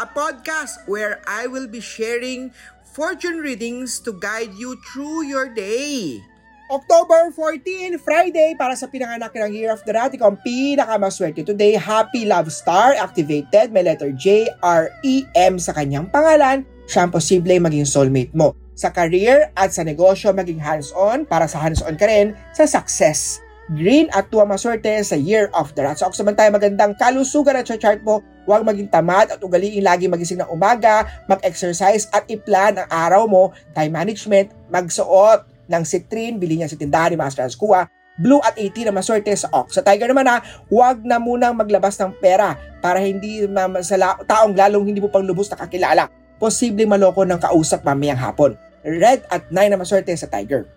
a podcast where I will be sharing fortune readings to guide you through your day. October 14, Friday, para sa pinanganak ng Year of the Rat, ikaw ang pinakamaswerte today. Happy Love Star activated, may letter J, R, E, M sa kanyang pangalan. Siya ang posible maging soulmate mo. Sa career at sa negosyo, maging hands-on para sa hands-on ka rin sa success. Green at tuwa maswerte sa Year of the Rat. So, kung tayo magandang kalusugan at chart mo, huwag maging tamad at ugaliin lagi magising ng umaga, mag-exercise at i-plan ang araw mo, time management, magsuot ng citrine, bili niya sa tindahan ni Master Ascua, Blue at 18 na maswerte sa Ox. Sa Tiger naman ha, huwag na munang maglabas ng pera para hindi sa taong lalong hindi mo pang lubos nakakilala. Posibleng maloko ng kausap mamayang hapon. Red at 9 na maswerte sa Tiger.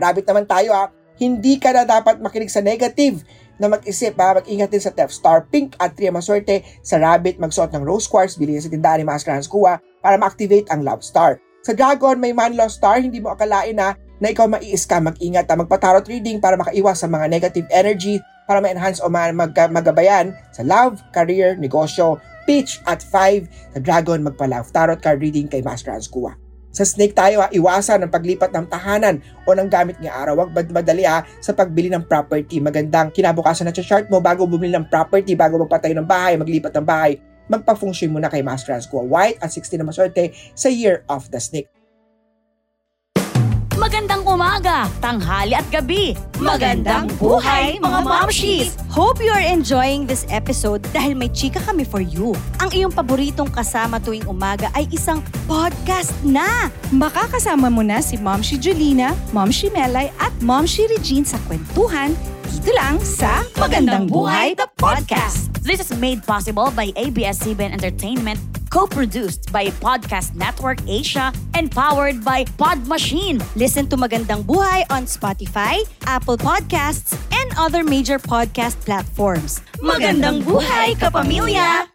Rabbit naman tayo ha, hindi ka na dapat makinig sa negative na mag-isip ha, mag-ingat din sa theft. Star Pink at 3 ang maswerte sa Rabbit magsuot ng rose quartz, bilhin sa tindahan ni Master Hans Kua para ma-activate ang Love Star. Sa Dragon, may Manlaw Star, hindi mo akalain na na ikaw mai-scam, mag-ingat na magpa-tarot reading para makaiwas sa mga negative energy para ma-enhance o ma- mag- magabayan sa love, career, negosyo, pitch at 5 sa Dragon magpa-love tarot card reading kay Master Hans Kua. Sa snake tayo ha, iwasan ang paglipat ng tahanan o ng gamit ng araw. Huwag madali ha sa pagbili ng property. Magandang kinabukasan na chart mo bago bumili ng property, bago magpatayo ng bahay, maglipat ng bahay. Magpa-function muna kay Master Kua. White at 16 na maswerte sa Year of the Snake. Magandang umaga, tanghali at gabi. Magandang buhay, mga mamshis! Hope you are enjoying this episode dahil may chika kami for you. Ang iyong paboritong kasama tuwing umaga ay isang podcast na. Makakasama mo na si Mom Shi Julina, Mom Shi Melay at Mom Shi Regine sa kwentuhan dito lang sa Magandang Buhay, the podcast. This is made possible by ABS-CBN Entertainment, co-produced by Podcast Network Asia, and powered by Pod Machine. Listen to Magandang Buhay on Spotify, Apple Podcasts, and other major podcast platforms. Magandang buhay, kapamilya!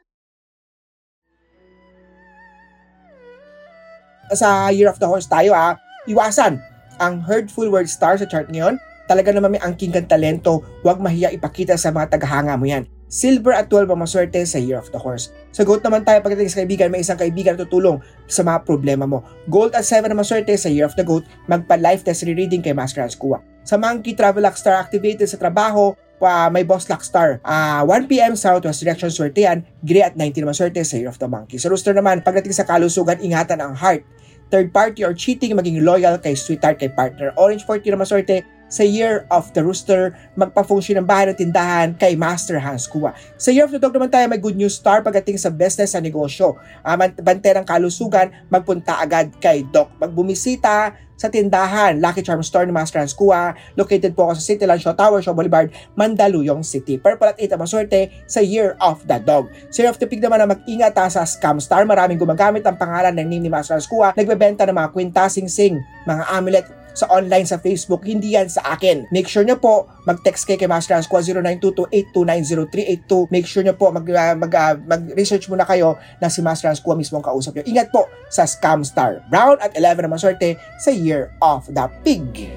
sa Year of the Horse tayo ha, iwasan ang hurtful word star sa chart ngayon. Talaga naman may angking kang talento, huwag mahiya ipakita sa mga tagahanga mo yan. Silver at 12 ang maswerte sa Year of the Horse. Sa naman tayo pagdating sa kaibigan, may isang kaibigan na tutulong sa mga problema mo. Gold at 7 ang maswerte sa Year of the Goat, magpa-life test reading kay Master Hans Kua. Sa Monkey Travel Luck Star activated sa trabaho, pa may Boss Luck Star. Ah, 1 p.m. Southwest Direction swerte yan, Gray at 19 naman swerte sa Year of the Monkey. Sa Rooster naman, pagdating sa kalusugan, ingatan ang heart third party or cheating, maging loyal kay sweetheart, kay partner. Orange 40 na maswerte sa Year of the Rooster, magpa-function ng bahay tindahan kay Master Hans Kua. Sa Year of the Dog naman tayo may good news star pagdating sa business sa negosyo. Uh, bante ng kalusugan, magpunta agad kay Doc. Magbumisita sa tindahan, Lucky Charm Store ni Master Hans Kua. Located po ako sa City Land Shaw Tower, Shaw Boulevard, Mandaluyong City. Purple at 8 ang maswerte sa Year of the Dog. Sa Year of the Pig naman na mag-ingat ha, sa Scam Star. Maraming gumagamit ang pangalan ng name ni Master Hans Kua. Nagbebenta ng mga kwintasing-sing, mga amulet, sa online sa Facebook, hindi yan sa akin. Make sure nyo po, mag-text kay kay Master Hans Kua 0922-8290382. Make sure nyo po, mag, uh, mag, uh, mag-research muna kayo na si Master Hans Kua mismo ang kausap nyo. Ingat po sa Scam Star. Brown at 11 na maswerte sa Year of the Pig.